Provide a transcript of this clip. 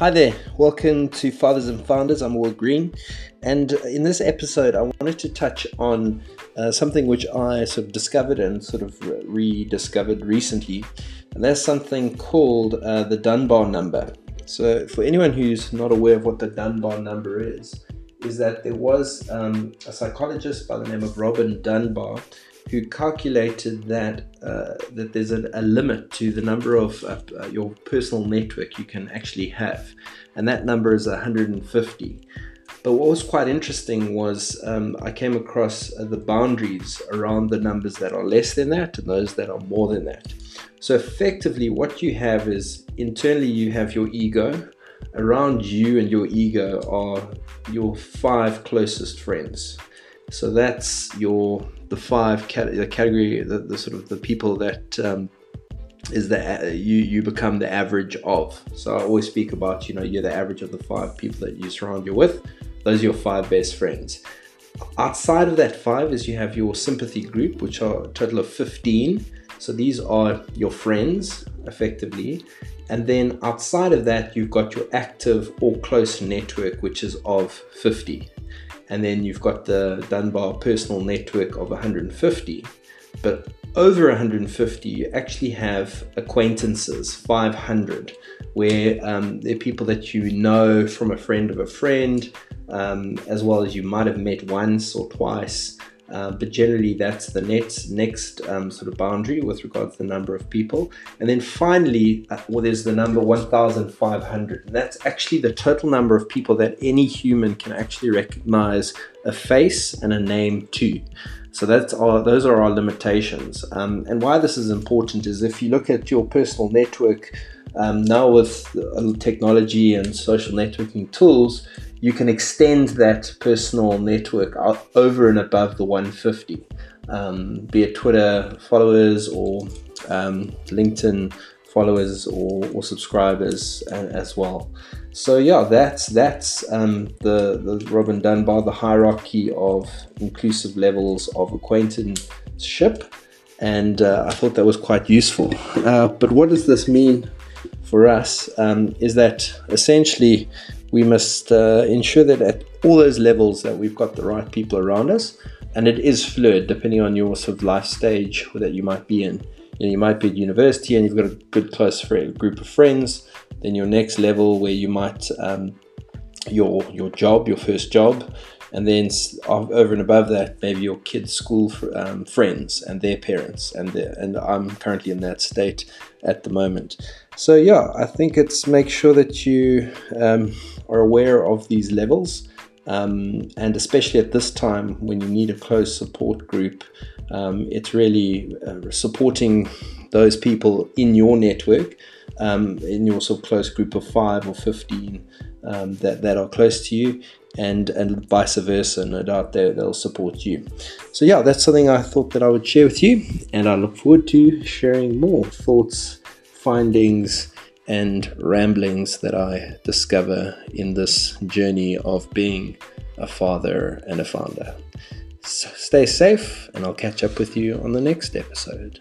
Hi there, welcome to Fathers and Founders. I'm Will Green, and in this episode, I wanted to touch on uh, something which I sort of discovered and sort of rediscovered recently, and that's something called uh, the Dunbar number. So, for anyone who's not aware of what the Dunbar number is, is that there was um, a psychologist by the name of Robin Dunbar who calculated that uh, that there's a, a, limit to the number of uh, uh, your personal network you can actually have, and that number is 150. But what was quite interesting was um, I came across uh, the boundaries around the numbers that are less than that and those that are more than that. So effectively, what you have is internally you have your ego. Around you and your ego are your five closest friends. So that's your the five cat- the category the, the sort of the people that um, is that you you become the average of. So I always speak about you know you're the average of the five people that you surround you with. Those are your five best friends. Outside of that five is you have your sympathy group, which are a total of 15. So these are your friends, effectively. And then outside of that, you've got your active or close network, which is of 50 and then you've got the Dunbar personal network of 150. But over 150, you actually have acquaintances, 500, where um, they're people that you know from a friend of a friend, um, as well as you might have met once or twice. Uh, but generally, that's the next next um, sort of boundary with regards to the number of people. And then finally, uh, well, there's the number 1,500. And that's actually the total number of people that any human can actually recognize a face and a name to. So that's our, those are our limitations. Um, and why this is important is if you look at your personal network um, now with technology and social networking tools, you can extend that personal network out over and above the 150, um, be it Twitter followers or um, LinkedIn followers or, or subscribers as well. So yeah, that's that's um, the the Robin Dunbar, the hierarchy of inclusive levels of acquaintanceship, and uh, I thought that was quite useful. Uh, but what does this mean for us? Um, is that essentially we must uh, ensure that at all those levels that we've got the right people around us and it is fluid depending on your sort of life stage that you might be in. You, know, you might be at university and you've got a good close friend, group of friends then your next level where you might um, your your job your first job and then over and above that maybe your kids school um, friends and their parents and their, and i'm currently in that state at the moment. So yeah i think it's make sure that you um, are aware of these levels um, and especially at this time when you need a close support group um, it's really uh, supporting those people in your network um, in your sort of close group of five or 15 um, that, that are close to you and and vice versa no doubt they, they'll support you. So yeah that's something i thought that i would share with you and i look forward to sharing more thoughts findings and ramblings that i discover in this journey of being a father and a founder. So stay safe and i'll catch up with you on the next episode